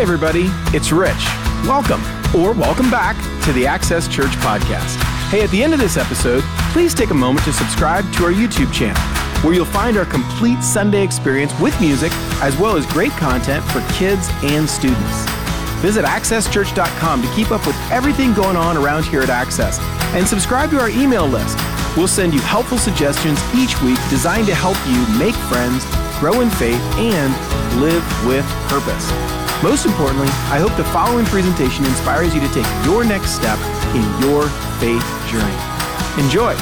Hey, everybody, it's Rich. Welcome, or welcome back to the Access Church podcast. Hey, at the end of this episode, please take a moment to subscribe to our YouTube channel, where you'll find our complete Sunday experience with music, as well as great content for kids and students. Visit accesschurch.com to keep up with everything going on around here at Access, and subscribe to our email list. We'll send you helpful suggestions each week designed to help you make friends, grow in faith, and live with purpose. Most importantly, I hope the following presentation inspires you to take your next step in your faith journey. Enjoy.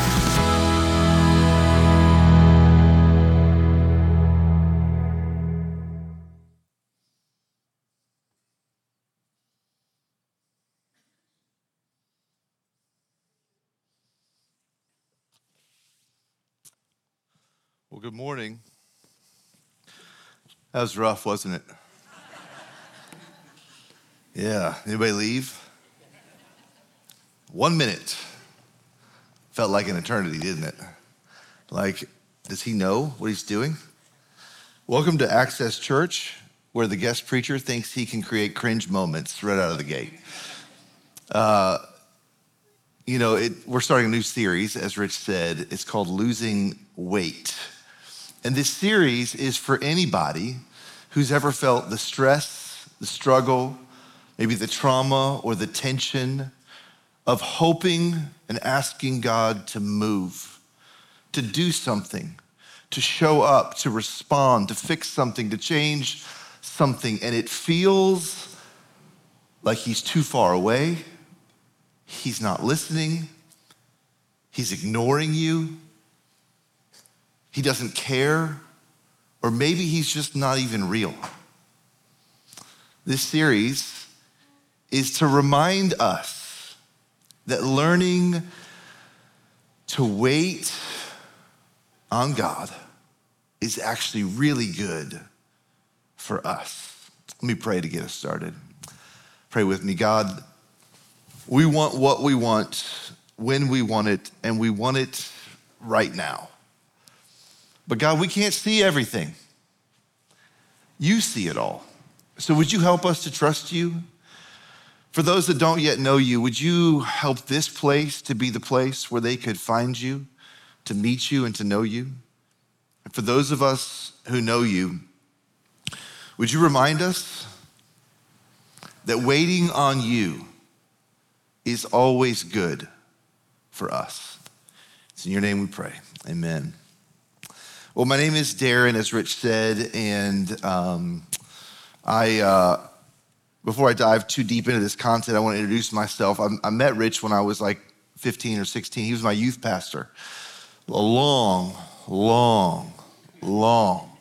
Well, good morning. That was rough, wasn't it? Yeah. Anybody leave? One minute. Felt like an eternity, didn't it? Like, does he know what he's doing? Welcome to Access Church, where the guest preacher thinks he can create cringe moments right out of the gate. Uh, you know, it, we're starting a new series, as Rich said. It's called Losing Wait. And this series is for anybody who's ever felt the stress, the struggle, maybe the trauma or the tension of hoping and asking God to move, to do something, to show up, to respond, to fix something, to change something. And it feels like He's too far away, He's not listening, He's ignoring you, He doesn't care, or maybe He's just not even real. This series is to remind us that learning to wait on God is actually really good for us. Let me pray to get us started. Pray with me. God, we want what we want when we want it, and we want it right now. But God, we can't see everything. You see it all. So would you help us to trust you? For those that don't yet know you, would you help this place to be the place where they could find you, to meet you, and to know you? And for those of us who know you, would you remind us that waiting on you is always good for us? It's in your name we pray. Amen. Well, my name is Darren, as Rich said, and um, I. Uh, before I dive too deep into this content, I want to introduce myself. I, I met Rich when I was like 15 or 16. He was my youth pastor. A long, long, long,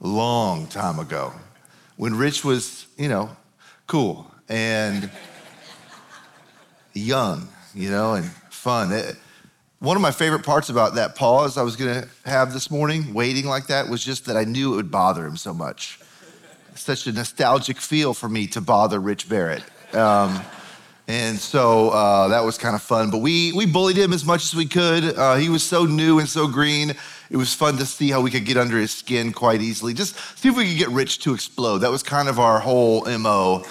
long time ago when Rich was, you know, cool and young, you know, and fun. It, one of my favorite parts about that pause I was going to have this morning, waiting like that, was just that I knew it would bother him so much such a nostalgic feel for me to bother Rich Barrett. Um, and so uh, that was kind of fun. But we, we bullied him as much as we could. Uh, he was so new and so green. It was fun to see how we could get under his skin quite easily. Just see if we could get Rich to explode. That was kind of our whole MO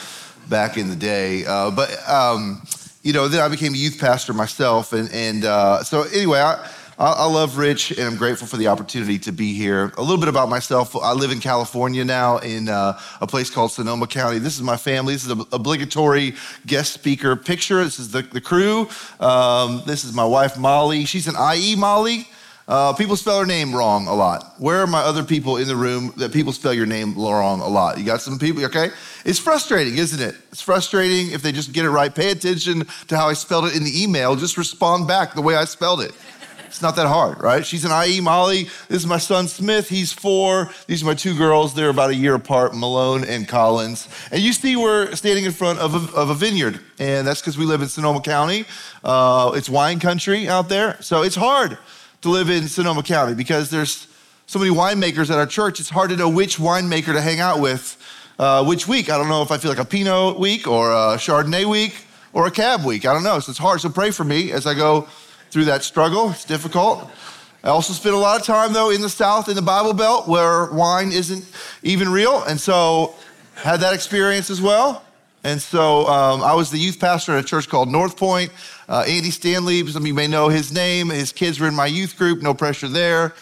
back in the day. Uh, but, um, you know, then I became a youth pastor myself. And, and uh, so, anyway, I, I love Rich and I'm grateful for the opportunity to be here. A little bit about myself. I live in California now in uh, a place called Sonoma County. This is my family. This is an obligatory guest speaker picture. This is the, the crew. Um, this is my wife, Mollie. She's an IE Mollie. Uh, people spell her name wrong a lot. Where are my other people in the room that people spell your name wrong a lot? You got some people, okay? It's frustrating, isn't it? It's frustrating if they just get it right. Pay attention to how I spelled it in the email. Just respond back the way I spelled it. It's not that hard, right? She's an IE Mollie. This is my son Smith. He's four. These are my two girls. They're about a year apart, Malone and Collins. And you see, we're standing in front of a, of a vineyard, and that's because we live in Sonoma County. Uh, it's wine country out there, so it's hard to live in Sonoma County because there's so many winemakers at our church. It's hard to know which winemaker to hang out with. Uh, which week? I don't know if I feel like a Pinot week or a Chardonnay week or a Cab week. I don't know. So it's hard. So pray for me as I go through that struggle. It's difficult. I also spent a lot of time, though, in the South, in the Bible Belt, where wine isn't even real. And so Had that experience as well. And so um, I was the youth pastor at a church called North Point. Uh, Andy Stanley, some of you may know his name. His kids were in my youth group, no pressure there.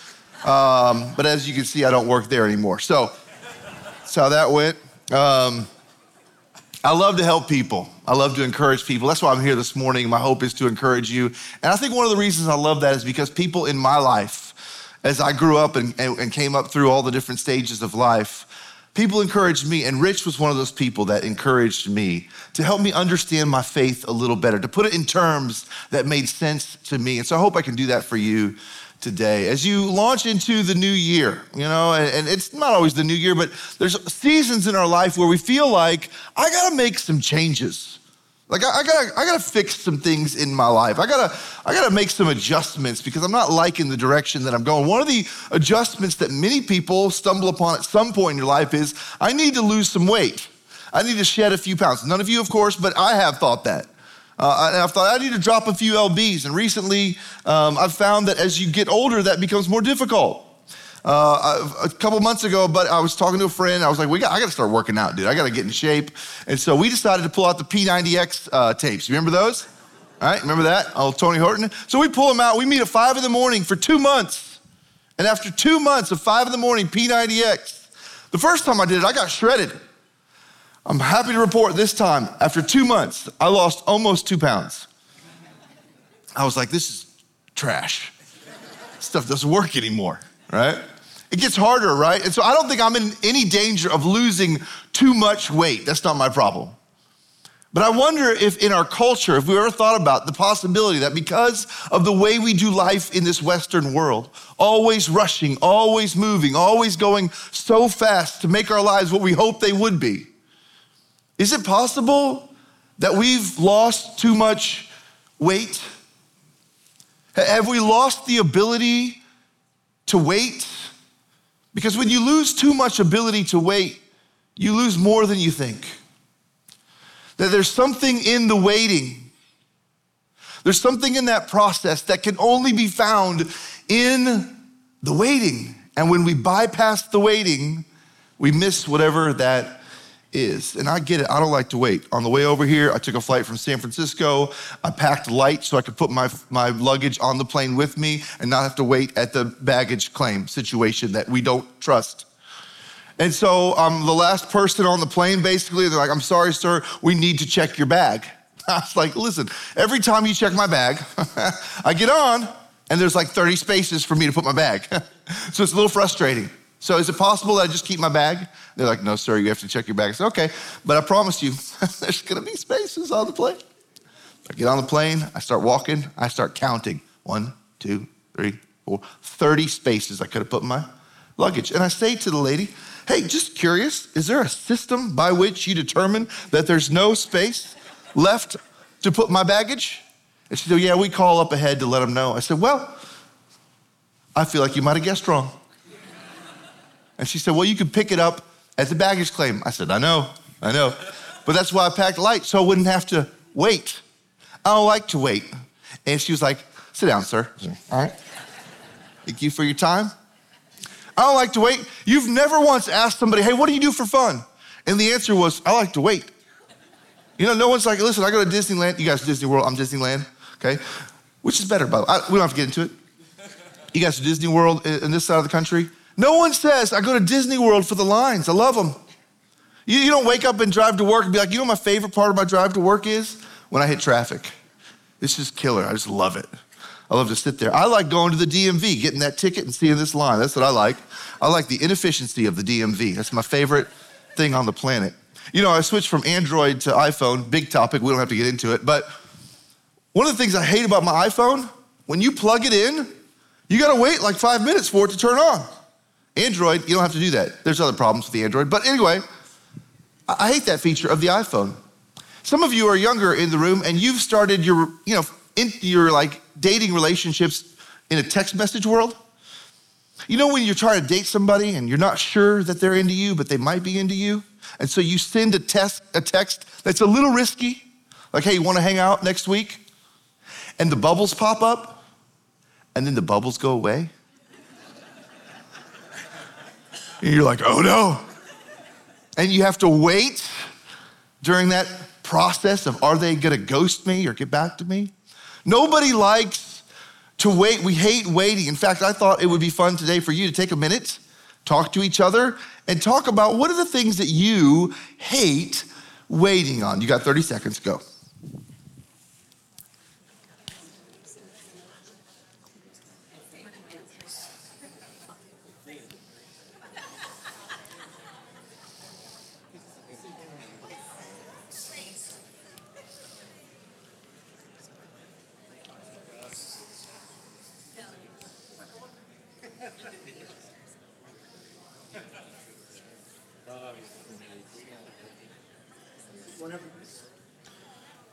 Um, but as you can see, I don't work there anymore. So that's how that went. Um, I love to help people. I love to encourage people. That's why I'm here this morning. My hope is to encourage you. And I think one of the reasons I love that is because people in my life, as I grew up and, and, and came up through all the different stages of life, people encouraged me. And Rich was one of those people that encouraged me to help me understand my faith a little better, to put it in terms that made sense to me. And so I hope I can do that for you today. As you launch into the new year, you know, and, and, it's not always the new year, but there's seasons in our life where we feel like I gotta make some changes. Like I, I, gotta, I gotta fix some things in my life. I gotta, I gotta make some adjustments because I'm not liking the direction that I'm going. One of the adjustments that many people stumble upon at some point in your life is I need to lose some weight. I need to shed a few pounds. None of you, of course, but I have thought that. Uh, and I've thought I need to drop a few LBs. And recently, um, I've found that as you get older, that becomes more difficult. Uh, a couple months ago, but I was talking to a friend. I was like, "We got, I got to start working out, dude. I got to get in shape." And so we decided to pull out the P90X uh, tapes. You remember those? All right, remember that? Oh, Tony Horton. So we pull them out. We meet at five in the morning for two months, and after two months of five in the morning P90X, the first time I did it, I got shredded. I'm happy to report this time, after two months, I lost almost two pounds. I was like, this is trash. Stuff doesn't work anymore, right? It gets harder, right? And so I don't think I'm in any danger of losing too much weight. That's not my problem. But I wonder if in our culture, if we ever thought about the possibility that because of the way we do life in this Western world, always rushing, always moving, always going so fast to make our lives what we hope they would be, is it possible that we've lost too much weight? Have we lost the ability to wait? Because when you lose too much ability to wait, you lose more than you think. That there's something in the waiting. There's something in that process that can only be found in the waiting. And when we bypass the waiting, we miss whatever that is. And I get it, I don't like to wait. On the way over here, I took a flight from San Francisco. I packed light so I could put my, my luggage on the plane with me and not have to wait at the baggage claim situation that we don't trust. And so I'm the last person on the plane, basically. They're like, I'm sorry, sir, we need to check your bag. I was like, listen, every time you check my bag, I get on and there's like 30 spaces for me to put my bag. so it's a little frustrating. So is it possible that I just keep my bag? They're like, no, sir, you have to check your bag. I said, okay, but I promise you, there's gonna be spaces on the plane. I get on the plane, I start walking, I start counting. One, two, three, four, 30 spaces I could have put in my luggage. And I say to the lady, hey, just curious, is there a system by which you determine that there's no space left to put my baggage? And she said, yeah, we call up ahead to let them know. I said, well, I feel like you might have guessed wrong. And she said, Well, you can pick it up at the baggage claim. I said, I know, I know. But that's why I packed light, so I wouldn't have to wait. I don't like to wait. And she was like, Sit down, sir. All right. Thank you for your time. I don't like to wait. You've never once asked somebody, Hey, what do you do for fun? And the answer was, I like to wait. You know, no one's like, Listen, I go to Disneyland. You guys, Disney World, I'm Disneyland, okay? Which is better, by the way. we don't have to get into it. You guys, Disney World in this side of the country, no one says, I go to Disney World for the lines. I love them. You, you don't wake up and drive to work and be like, you know my favorite part of my drive to work is? When I hit traffic. It's just killer. I just love it. I love to sit there. I like going to the DMV, getting that ticket and seeing this line. That's what I like. I like the inefficiency of the DMV. That's my favorite thing on the planet. You know, I switched from Android to iPhone, big topic, we don't have to get into it. But one of the things I hate about my iPhone, when you plug it in, you gotta wait like five minutes for it to turn on. Android, you don't have to do that. There's other problems with the Android. But anyway, I hate that feature of the iPhone. Some of you are younger in the room and you've started your, you know, in your like dating relationships in a text message world. You know when you're trying to date somebody and you're not sure that they're into you, but they might be into you? And so you send a text, a text that's a little risky, like, hey, you wanna hang out next week? And the bubbles pop up, and then the bubbles go away. And you're like, oh no. and you have to wait during that process of are they gonna ghost me or get back to me? Nobody likes to wait. We hate waiting. In fact, I thought it would be fun today for you to take a minute, talk to each other, and talk about what are the things that you hate waiting on. You got 30 seconds, go.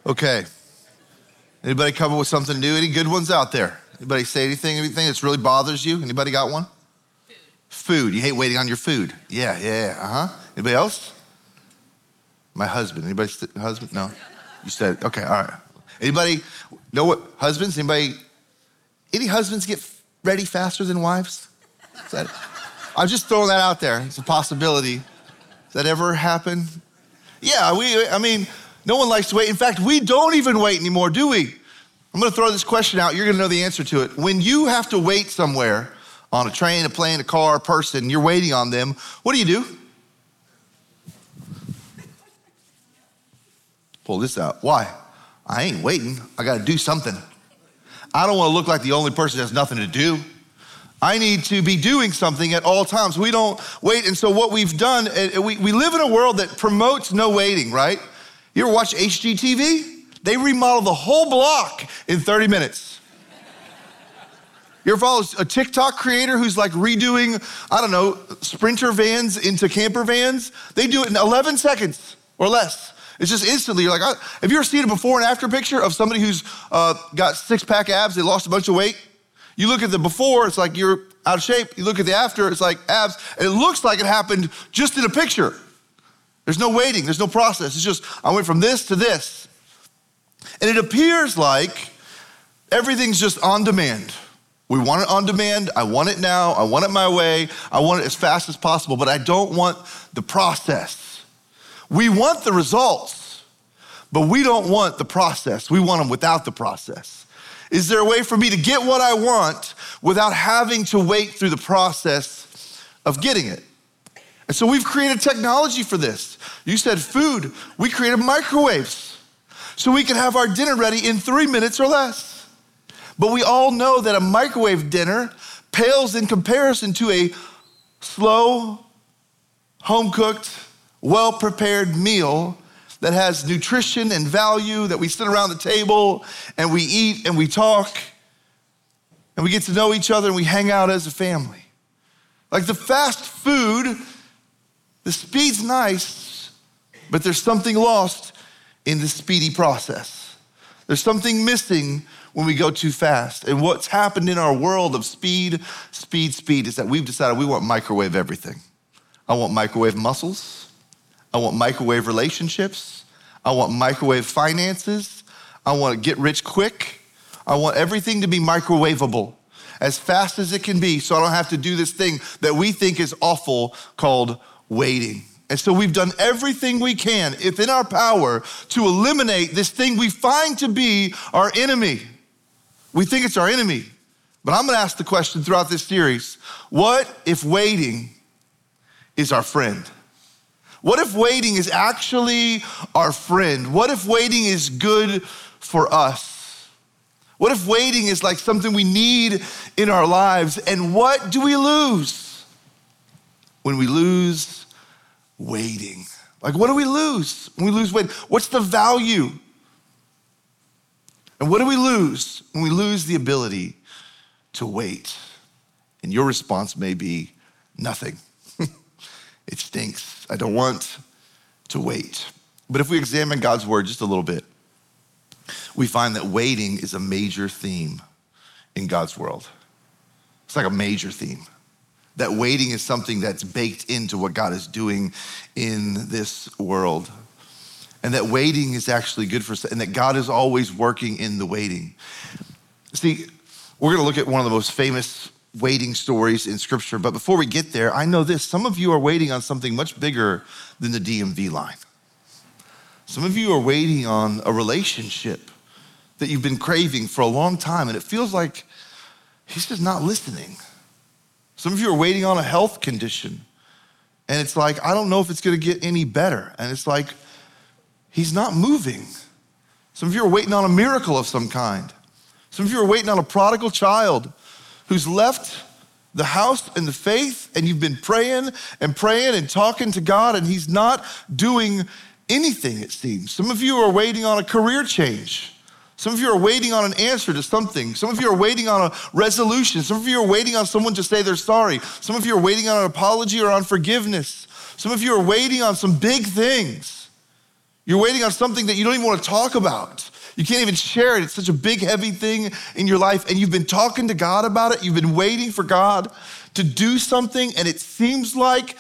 Okay. Anybody come up with something new? Any good ones out there? Anybody say anything, anything that's really bothers you? Anybody got one? Food. Food. You hate waiting on your food. Yeah, yeah, uh-huh. Anybody else? My husband. Anybody st- husband? No. You said, okay, all right. Anybody know what husbands? Anybody any husbands get ready faster than wives? That, I'm just throwing that out there. It's a possibility. Does that ever happen? Yeah, we I mean, no one likes to wait. In fact, we don't even wait anymore, do we? I'm gonna throw this question out. You're gonna know the answer to it. When you have to wait somewhere on a train, a plane, a car, a person, you're waiting on them, what do you do? Pull this out. Why? I ain't waiting. I gotta do something. I don't wanna look like the only person that has nothing to do. I need to be doing something at all times. We don't wait. And so, what we've done, we, we live in a world that promotes no waiting, right? You ever watch HGTV? They remodel the whole block in 30 minutes. You ever follow a TikTok creator who's like redoing, I don't know, sprinter vans into camper vans? They do it in 11 seconds or less. It's just instantly, you're like, have you ever seen a before and after picture of somebody who's uh, got six pack abs, they lost a bunch of weight? You look at the before, it's like you're out of shape. You look at the after, it's like abs. And it looks like it happened just in a picture. There's no waiting, there's no process. It's just, I went from this to this. And it appears like everything's just on demand. We want it on demand. I want it now. I want it my way. I want it as fast as possible, but I don't want the process. We want the results, but we don't want the process. We want them without the process. Is there a way for me to get what I want without having to wait through the process of getting it? And so we've created technology for this. You said food, we created microwaves so we can have our dinner ready in three minutes or less. But we all know that a microwave dinner pales in comparison to a slow, home cooked, well prepared meal that has nutrition and value, that we sit around the table and we eat and we talk and we get to know each other and we hang out as a family. Like the fast food the speed's nice, but there's something lost in the speedy process. There's something missing when we go too fast. And what's happened in our world of speed, speed, speed is that we've decided we want microwave everything. I want microwave muscles. I want microwave relationships. I want microwave finances. I want to get rich quick. I want everything to be microwavable as fast as it can be so I don't have to do this thing that we think is awful called waiting. And so we've done everything we can, if in our power, to eliminate this thing we find to be our enemy. We think it's our enemy. But I'm gonna ask the question throughout this series what if waiting is our friend? What if waiting is actually our friend? What if waiting is good for us? What if waiting is like something we need in our lives? And what do we lose? When we lose waiting? Like, what do we lose when we lose waiting? What's the value? And what do we lose when we lose the ability to wait? And your response may be nothing. it stinks. I don't want to wait. But if we examine God's word just a little bit, we find that waiting is a major theme in God's world. It's like a major theme that waiting is something that's baked into what God is doing in this world. And that waiting is actually good for, us, and that God is always working in the waiting. See, we're gonna look at one of the most famous waiting stories in scripture. But before we get there, I know this some of you are waiting on something much bigger than the DMV line. Some of you are waiting on a relationship that you've been craving for a long time, and it feels like he's just not listening. Some of you are waiting on a health condition, and it's like, I don't know if it's gonna get any better. And it's like, he's not moving. Some of you are waiting on a miracle of some kind. Some of you are waiting on a prodigal child who's left the house and the faith, and you've been praying and praying and talking to God, and He's not doing anything, it seems. Some of you are waiting on a career change. Some of you are waiting on an answer to something. Some of you are waiting on a resolution. Some of you are waiting on someone to say they're sorry. Some of you are waiting on an apology or on forgiveness. Some of you are waiting on some big things. You're waiting on something that you don't even want to talk about. You can't even share it. It's such a big, heavy thing in your life. And you've been talking to God about it. You've been waiting for God to do something. And it seems like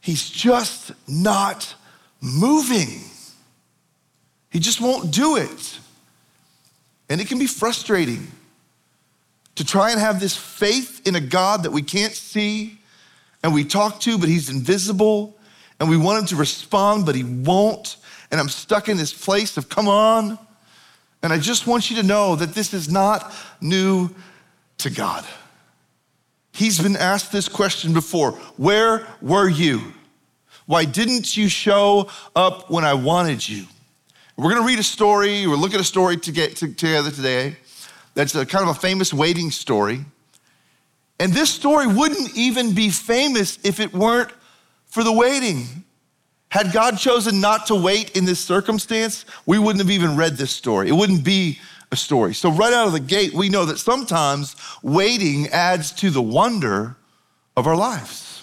He's just not moving. He just won't do it. And it can be frustrating to try and have this faith in a God that we can't see and we talk to, but He's invisible. And we want Him to respond, but He won't. And I'm stuck in this place of, come on. And I just want you to know that this is not new to God. He's been asked this question before Where were you? Why didn't you show up when I wanted you? We're gonna read a story, we're looking at a story to get together today eh? that's a kind of a famous waiting story. And this story wouldn't even be famous if it weren't for the waiting. Had God chosen not to wait in this circumstance, we wouldn't have even read this story. It wouldn't be a story. So, right out of the gate, we know that sometimes waiting adds to the wonder of our lives.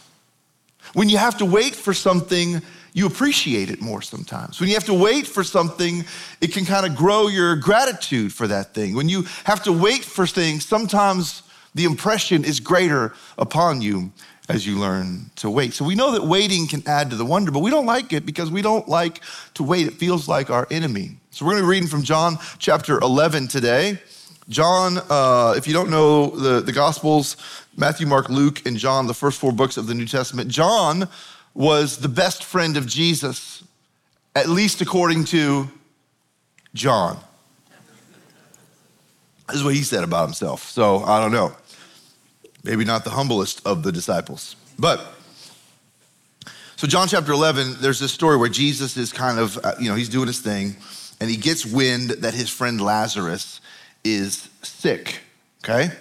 When you have to wait for something, you appreciate it more sometimes. When you have to wait for something, it can kind of grow your gratitude for that thing. When you have to wait for things, sometimes the impression is greater upon you as you learn to wait. So we know that waiting can add to the wonder, but we don't like it because we don't like to wait. It feels like our enemy. So we're going to be reading from John chapter 11 today. John, uh, if you don't know the, the Gospels, Matthew, Mark, Luke, and John, the first four books of the New Testament, John was the best friend of Jesus, at least according to John. This is what he said about himself. So I don't know maybe not the humblest of the disciples. But so John chapter 11, there's this story where Jesus is kind of, uh, you know, he's doing his thing and he gets wind that his friend Lazarus is sick, okay?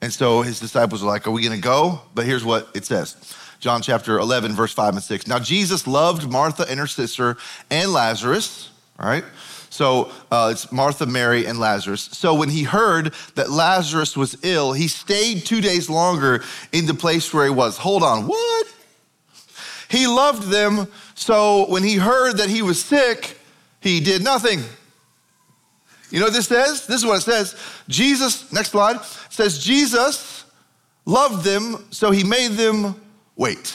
And so his disciples are like, Are we gonna go? But here's what it says John chapter 11, verse 5 and 6. Now Jesus loved Martha and her sister and Lazarus, all right? So uh, it's Martha, Mary, and Lazarus. So when he heard that Lazarus was ill, he stayed two days longer in the place where he was. Hold on, what? He loved them, so when he heard that he was sick, he did nothing. You know what this says? This is what it says. Jesus, next slide, says Jesus loved them, so he made them wait.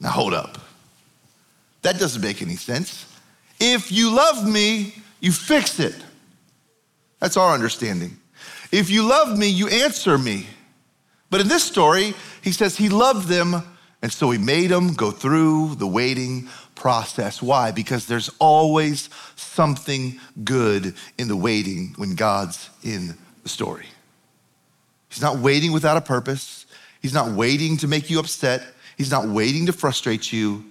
Now hold up. That doesn't make any sense. If you love me, you fix it. That's our understanding. If you love me, you answer me. But in this story, he says he loved them, and so he made them go through the waiting process. Why? Because there's always something good in the waiting when God's in the story. He's not waiting without a purpose, He's not waiting to make you upset, He's not waiting to frustrate you.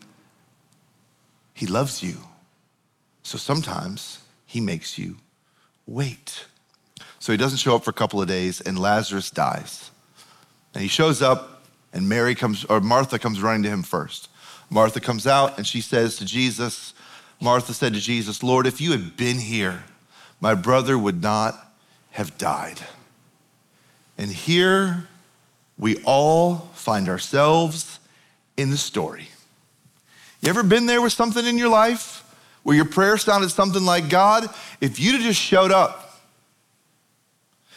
He loves you. So sometimes he makes you wait. So he doesn't show up for a couple of days, and Lazarus dies. And he shows up, and Mary comes, or Martha comes running to him first. Martha comes out, and she says to Jesus, Martha said to Jesus, Lord, if you had been here, my brother would not have died. And here we all find ourselves in the story. You ever been there with something in your life where your prayer sounded something like, God, if you'd have just showed up,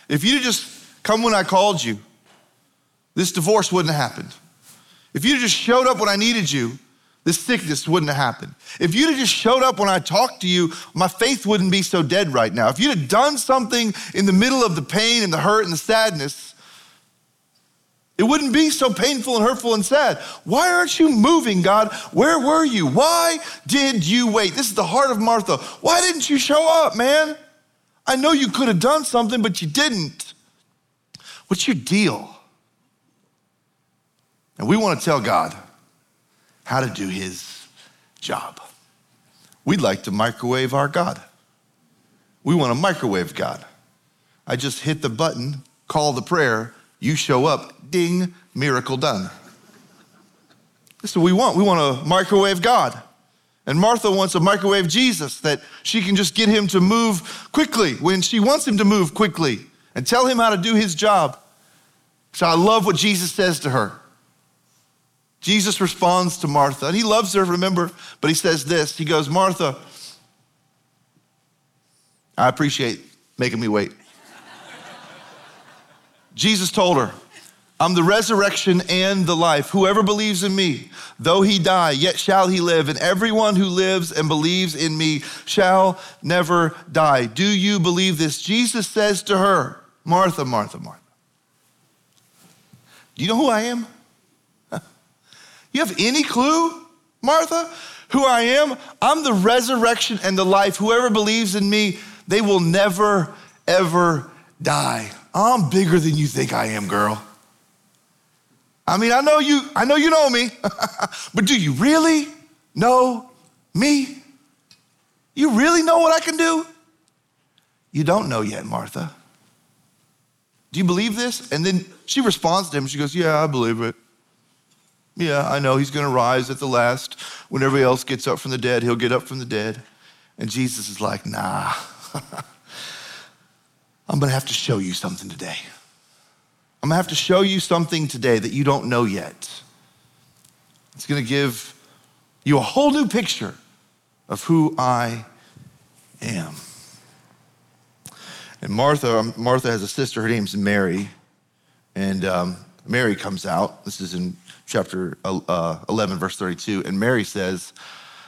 if you'd have just come when I called you, this divorce wouldn't have happened. If you'd have just showed up when I needed you, this sickness wouldn't have happened. If you'd have just showed up when I talked to you, my faith wouldn't be so dead right now. If you'd have done something in the middle of the pain and the hurt and the sadness, It wouldn't be so painful and hurtful and sad. Why aren't you moving, God? Where were you? Why did you wait? This is the heart of Martha. Why didn't you show up, man? I know you could have done something, but you didn't. What's your deal? And we want to tell God how to do his job. We'd like to microwave our God. We want to microwave God. I just hit the button, call the prayer, you show up, ding, miracle done. This is what we want. We want to microwave God. And Martha wants a microwave Jesus that she can just get him to move quickly when she wants him to move quickly and tell him how to do his job. So I love what Jesus says to her. Jesus responds to Martha, and he loves her, remember, but he says this He goes, Martha, I appreciate making me wait. Jesus told her, I'm the resurrection and the life. Whoever believes in me, though he die, yet shall he live. And everyone who lives and believes in me shall never die. Do you believe this? Jesus says to her, Martha, Martha, Martha. Do you know who I am? You have any clue, Martha, who I am? I'm the resurrection and the life. Whoever believes in me, they will never, ever die. I'm bigger than you think I am, girl. I mean, I know you, I know you know me, but do you really know me? You really know what I can do? You don't know yet, Martha. Do you believe this? And then she responds to him. She goes, Yeah, I believe it. Yeah, I know he's going to rise at the last. When everybody else gets up from the dead, he'll get up from the dead. And Jesus is like, Nah, I'm going to have to show you something today. I'm gonna have to show you something today that you don't know yet. It's gonna give you a whole new picture of who I am. And Martha, um, Martha has a sister, her name's Mary. And um, Mary comes out. This is in chapter uh, 11, verse 32. And Mary says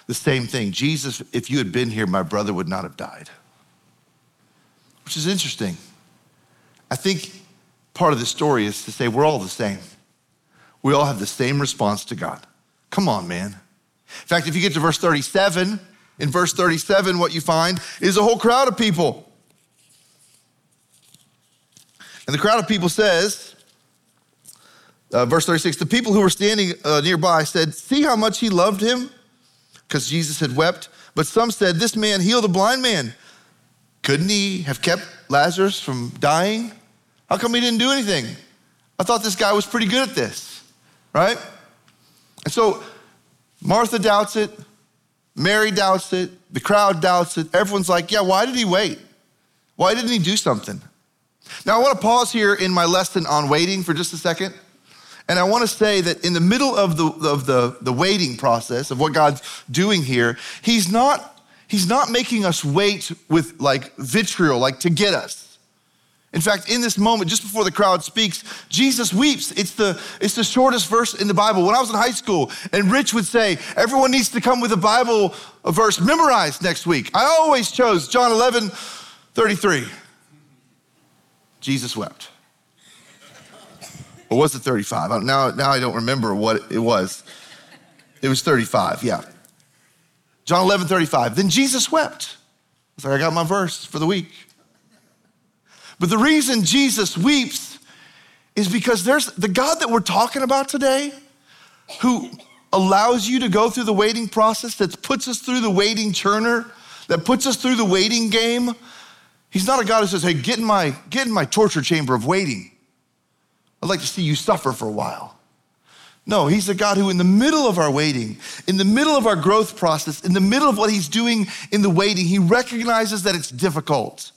the same thing Jesus, if you had been here, my brother would not have died. Which is interesting. I think part of the story is to say we're all the same. We all have the same response to God. Come on, man. In fact, if you get to verse 37, in verse 37, what you find is a whole crowd of people. And the crowd of people says, uh, verse 36, the people who were standing uh, nearby said, See how much he loved him? Because Jesus had wept. But some said, This man healed a blind man. Couldn't he have kept Lazarus from dying? How come he didn't do anything? I thought this guy was pretty good at this, right? And so Martha doubts it, Mary doubts it, the crowd doubts it. Everyone's like, yeah, why did he wait? Why didn't he do something? Now, I want to pause here in my lesson on waiting for just a second. And I want to say that in the middle of the, of the, the waiting process of what God's doing here, he's not, he's not making us wait with like vitriol, like to get us. In fact, in this moment, just before the crowd speaks, Jesus weeps. It's the, it's the shortest verse in the Bible. When I was in high school, and Rich would say, everyone needs to come with a Bible verse memorized next week. I always chose John 11, 33. Jesus wept. Or was it 35? Now, now I don't remember what it was. It was 35, yeah. John 11, 35. Then Jesus wept. I was like, I got my verse for the week. But the reason Jesus weeps is because there's the God that we're talking about today who allows you to go through the waiting process, that puts us through the waiting churner, that puts us through the waiting game. He's not a God who says, hey, get in my, get in my torture chamber of waiting. I'd like to see you suffer for a while. No, he's a God who, in the middle of our waiting, in the middle of our growth process, in the middle of what he's doing in the waiting, he recognizes that it's difficult.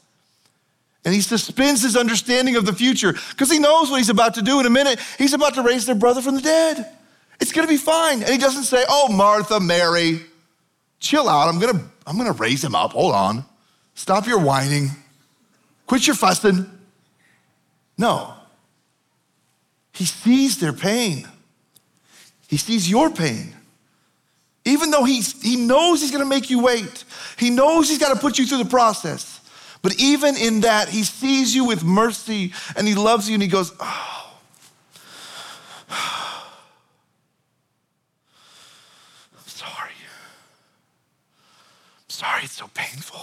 And he suspends his understanding of the future because he knows what he's about to do in a minute. He's about to raise their brother from the dead. It's gonna be fine. And he doesn't say, Oh, Martha, Mary, chill out. I'm gonna, I'm gonna raise him up. Hold on. Stop your whining. Quit your fussing. No. He sees their pain. He sees your pain. Even though he, he knows he's gonna make you wait, he knows he's gotta put you through the process. But even in that, he sees you with mercy and he loves you and he goes, Oh. I'm sorry. I'm sorry it's so painful.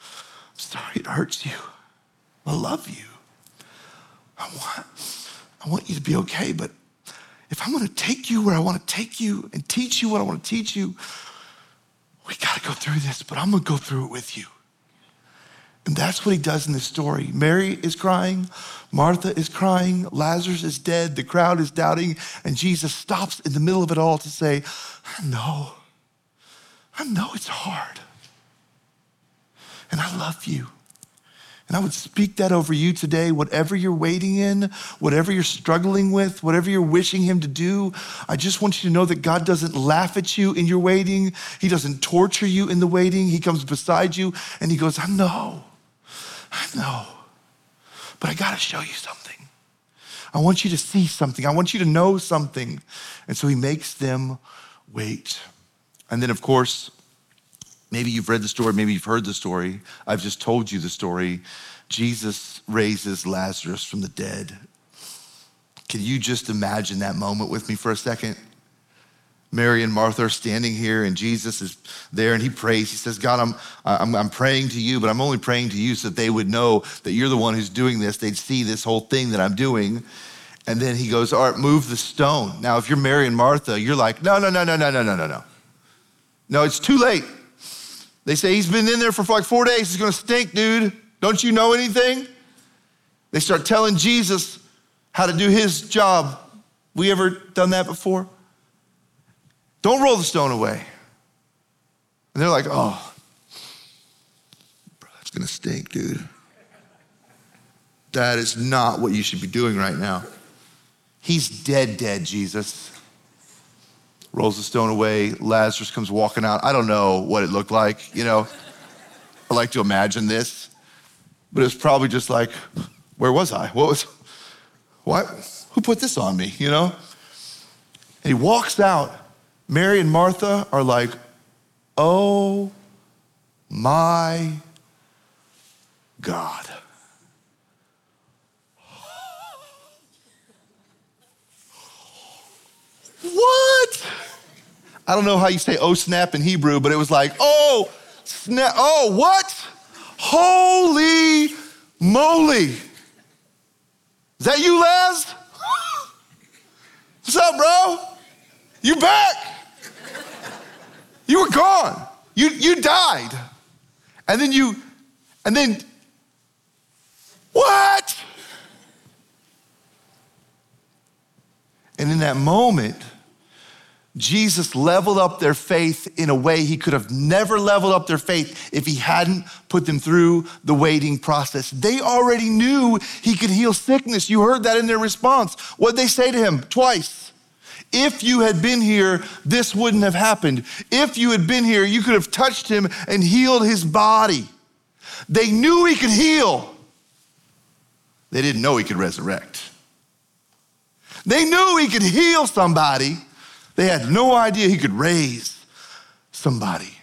I'm sorry it hurts you. I love you. I want, I want you to be okay, but if I'm gonna take you where I wanna take you and teach you what I wanna teach you, we gotta go through this, but I'm gonna go through it with you. And that's what he does in this story. Mary is crying, Martha is crying, Lazarus is dead, the crowd is doubting, and Jesus stops in the middle of it all to say, I know, I know it's hard, and I love you. And I would speak that over you today, whatever you're waiting in, whatever you're struggling with, whatever you're wishing Him to do. I just want you to know that God doesn't laugh at you in your waiting. He doesn't torture you in the waiting. He comes beside you and He goes, I know, I know, but I got to show you something. I want you to see something. I want you to know something. And so He makes them wait. And then, of course, Maybe you've read the story, maybe you've heard the story. I've just told you the story. Jesus raises Lazarus from the dead. Can you just imagine that moment with me for a second? Mary and Martha are standing here, and Jesus is there, and he prays. He says, God, I'm, I'm, I'm praying to you, but I'm only praying to you so that they would know that you're the one who's doing this. They'd see this whole thing that I'm doing. And then he goes, All right, move the stone. Now, if you're Mary and Martha, you're like, No, no, no, no, no, no, no, no, no. No, it's too late. They say he's been in there for like four days. He's gonna stink, dude. Don't you know anything? They start telling Jesus how to do his job. We ever done that before? Don't roll the stone away. And they're like, oh, bro, that's gonna stink, dude. That is not what you should be doing right now. He's dead, dead, Jesus rolls the stone away. Lazarus comes walking out. I don't know what it looked like, you know. I like to imagine this, but it's probably just like, where was I? What was, what? Who put this on me, you know? And he walks out. Mary and Martha are like, oh my God. What? I don't know how you say oh snap in Hebrew, but it was like, oh snap, oh what? Holy moly. Is that you, Laz? What's up, bro? You back? You were gone. You, you died. And then you, and then, what? And in that moment, Jesus leveled up their faith in a way he could have never leveled up their faith if he hadn't put them through the waiting process. They already knew he could heal sickness. You heard that in their response. What they say to him twice? If you had been here, this wouldn't have happened. If you had been here, you could have touched him and healed his body. They knew he could heal. They didn't know he could resurrect. They knew he could heal somebody. They had no idea he could raise somebody.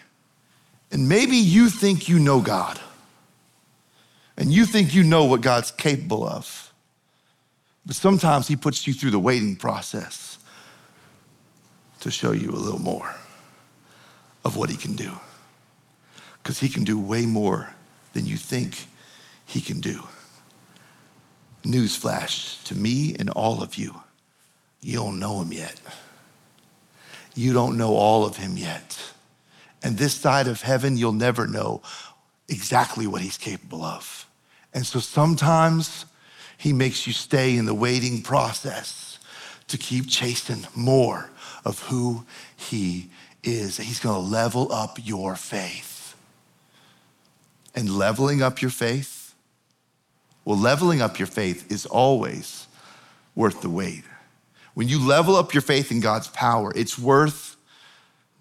And maybe you think you know God. And you think you know what God's capable of. But sometimes he puts you through the waiting process to show you a little more of what he can do. Because he can do way more than you think he can do. Newsflash to me and all of you you don't know him yet. You don't know all of him yet. And this side of heaven, you'll never know exactly what he's capable of. And so sometimes he makes you stay in the waiting process to keep chasing more of who he is. He's gonna level up your faith. And leveling up your faith, well, leveling up your faith is always worth the wait. When you level up your faith in God's power, it's worth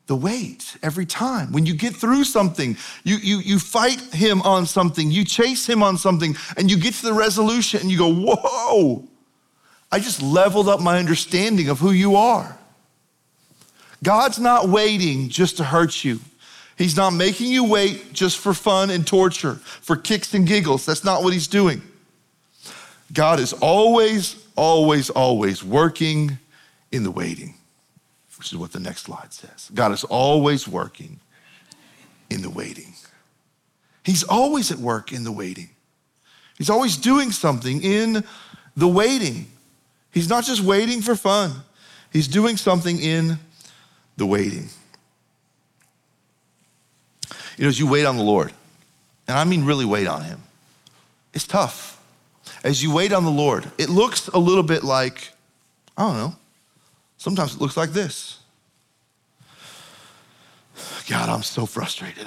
the wait every time. When you get through something, you, you, you fight him on something, you chase him on something, and you get to the resolution and you go, Whoa, I just leveled up my understanding of who you are. God's not waiting just to hurt you. He's not making you wait just for fun and torture, for kicks and giggles. That's not what he's doing. God is always always, always working in the waiting, which is what the next slide says. God is always working in the waiting. He's always at work in the waiting. He's always doing something in the waiting. He's not just waiting for fun, he's doing something in the waiting. You know, as you wait on the Lord, and I mean really wait on Him, it's tough. As you wait on the Lord, it looks a little bit like, I don't know, sometimes it looks like this God, I'm so frustrated.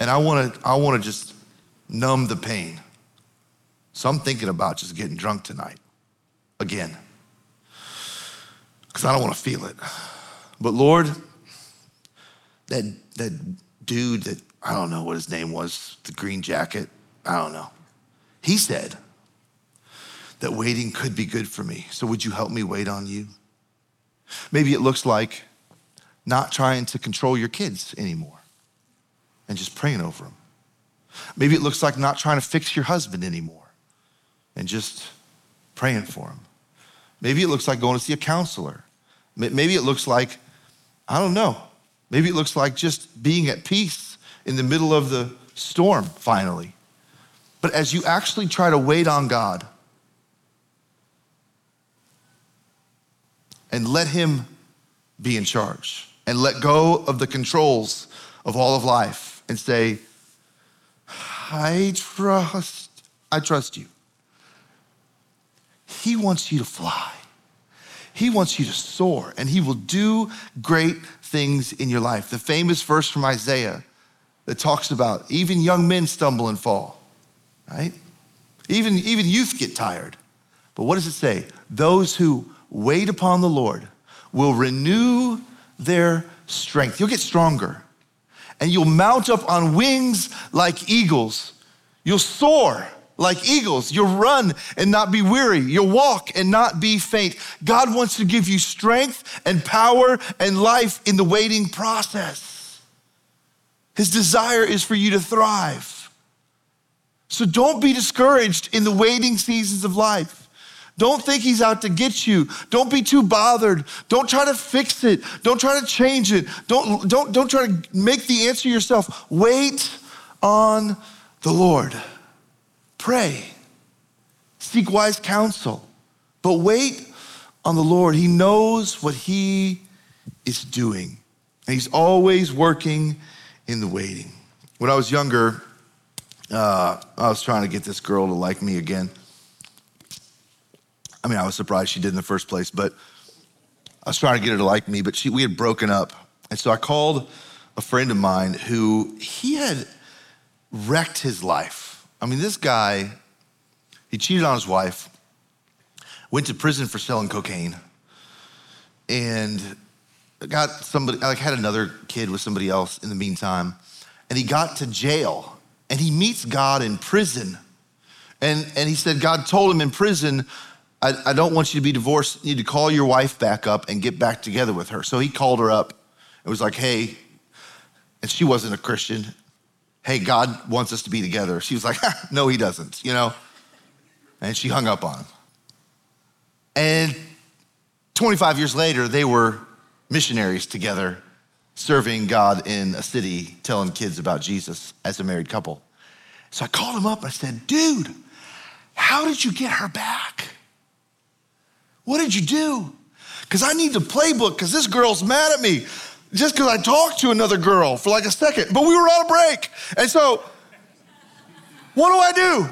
And I wanna, I wanna just numb the pain. So I'm thinking about just getting drunk tonight again because I don't want to feel it. But Lord, that, that dude that I don't know what his name was, the green jacket, I don't know. He said that waiting could be good for me. So would you help me wait on you? Maybe it looks like not trying to control your kids anymore and just praying over them. Maybe it looks like not trying to fix your husband anymore and just praying for him. Maybe it looks like going to see a counselor. Maybe it looks like, I don't know, maybe it looks like just being at peace in the middle of the storm finally. But as you actually try to wait on God and let Him be in charge and let go of the controls of all of life and say, I trust, I trust you. He wants you to fly. He wants you to soar, and He will do great things in your life. The famous verse from Isaiah that talks about even young men stumble and fall, right? Even, even youth get tired. But what does it say? Those who wait upon the Lord will renew their strength. You'll get stronger, and you'll mount up on wings like eagles. You'll soar like eagles. You'll run and not be weary. You'll walk and not be faint. God wants to give you strength and power and life in the waiting process. His desire is for you to thrive. So don't be discouraged in the waiting seasons of life. Don't think he's out to get you. Don't be too bothered. Don't try to fix it. Don't try to change it. Don't, don't, don't try to make the answer yourself. Wait on the Lord. Pray, seek wise counsel, but wait on the Lord. He knows what He is doing, and He's always working in the waiting. When I was younger, uh, I was trying to get this girl to like me again. I mean, I was surprised she did in the first place, but I was trying to get her to like me, but she, we had broken up. And so I called a friend of mine who he had wrecked his life I mean, this guy, he cheated on his wife, went to prison for selling cocaine, and got somebody, like, had another kid with somebody else in the meantime. And he got to jail and he meets God in prison. And, and he said, God told him in prison, I, I don't want you to be divorced. You need to call your wife back up and get back together with her. So he called her up and was like, hey, and she wasn't a Christian hey, God wants us to be together. She was like, no, he doesn't, you know? And she hung up on him. And 25 years later, they were missionaries together, serving God in a city, telling kids about Jesus as a married couple. So I called him up and I said, dude, how did you get her back? What did you do? Because I need the playbook because this girl's mad at me just because I talked to another girl for like a second, but we were on a break. And so, what do I do?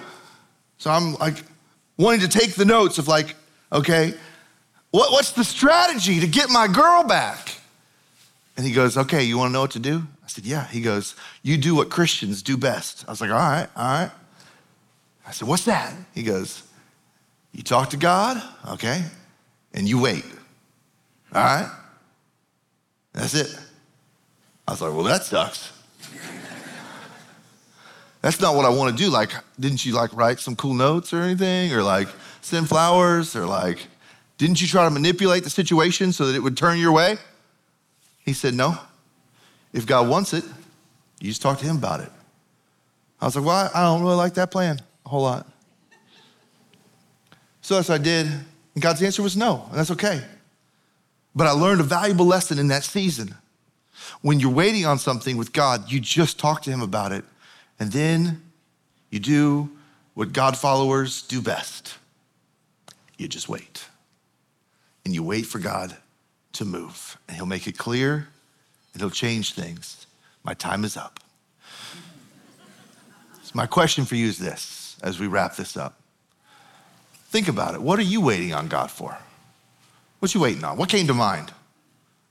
So I'm like wanting to take the notes of like, okay, what, what's the strategy to get my girl back? And he goes, okay, you want to know what to do? I said, yeah. He goes, you do what Christians do best. I was like, all right, all right. I said, what's that? He goes, you talk to God, okay, and you wait. All right? That's it. I was like, well, that sucks. That's not what I want to do. Like, didn't you like write some cool notes or anything? Or like send flowers? Or like, didn't you try to manipulate the situation so that it would turn your way? He said, no. If God wants it, you just talk to him about it. I was like, well, I don't really like that plan a whole lot. So that's what I did. And God's answer was no, and that's okay. But I learned a valuable lesson in that season. When you're waiting on something with God, you just talk to Him about it, and then you do what God followers do best you just wait. And you wait for God to move, and He'll make it clear and He'll change things. My time is up. So, my question for you is this as we wrap this up think about it. What are you waiting on God for? What you waiting on? What came to mind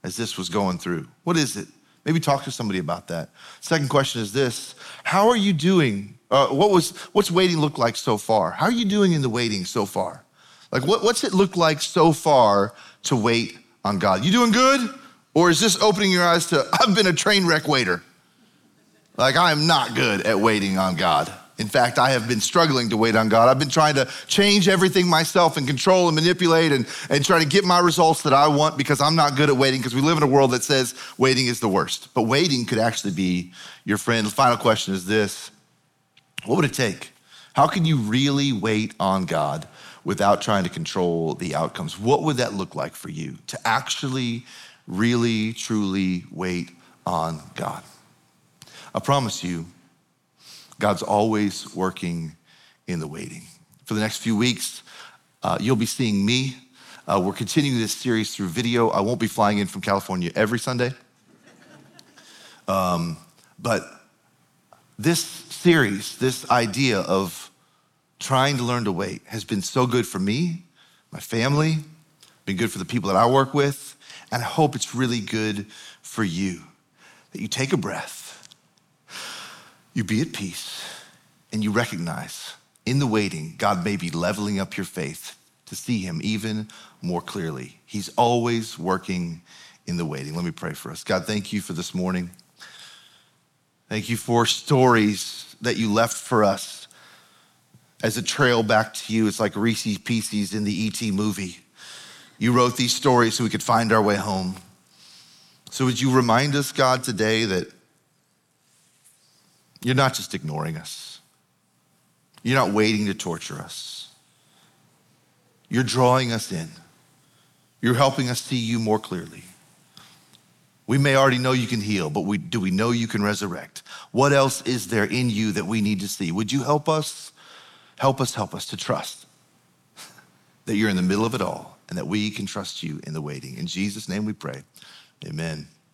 as this was going through? What is it? Maybe talk to somebody about that. Second question is this How are you doing? Uh, what was what's waiting look like so far? How are you doing in the waiting so far? Like what, what's it look like so far to wait on God? You doing good? Or is this opening your eyes to I've been a train wreck waiter? Like I am not good at waiting on God. In fact, I have been struggling to wait on God. I've been trying to change everything myself and control and manipulate and, and try to get my results that I want because I'm not good at waiting because we live in a world that says waiting is the worst. But waiting could actually be your friend. The final question is this What would it take? How can you really wait on God without trying to control the outcomes? What would that look like for you to actually, really, truly wait on God? I promise you, God's always working in the waiting. For the next few weeks, uh, you'll be seeing me. Uh, we're continuing this series through video. I won't be flying in from California every Sunday. Um, but this series, this idea of trying to learn to wait, has been so good for me, my family, been good for the people that I work with, and I hope it's really good for you. That you take a breath you be at peace and you recognize in the waiting, God may be leveling up your faith to see Him even more clearly. He's always working in the waiting. Let me pray for us. God, thank you for this morning. Thank you for stories that you left for us as a trail back to you. It's like Reese's Pieces in the E.T. movie. You wrote these stories so we could find our way home. So would you remind us, God, today that you're not just ignoring us, you're not waiting to torture us. You're drawing us in, you're helping us see you more clearly. We may already know you can heal, but we, do we know you can resurrect? What else is there in you that we need to see? Would you help us? Help us, help us to trust that you're in the middle of it all and that we can trust you in the waiting. In Jesus' name we pray. Amen.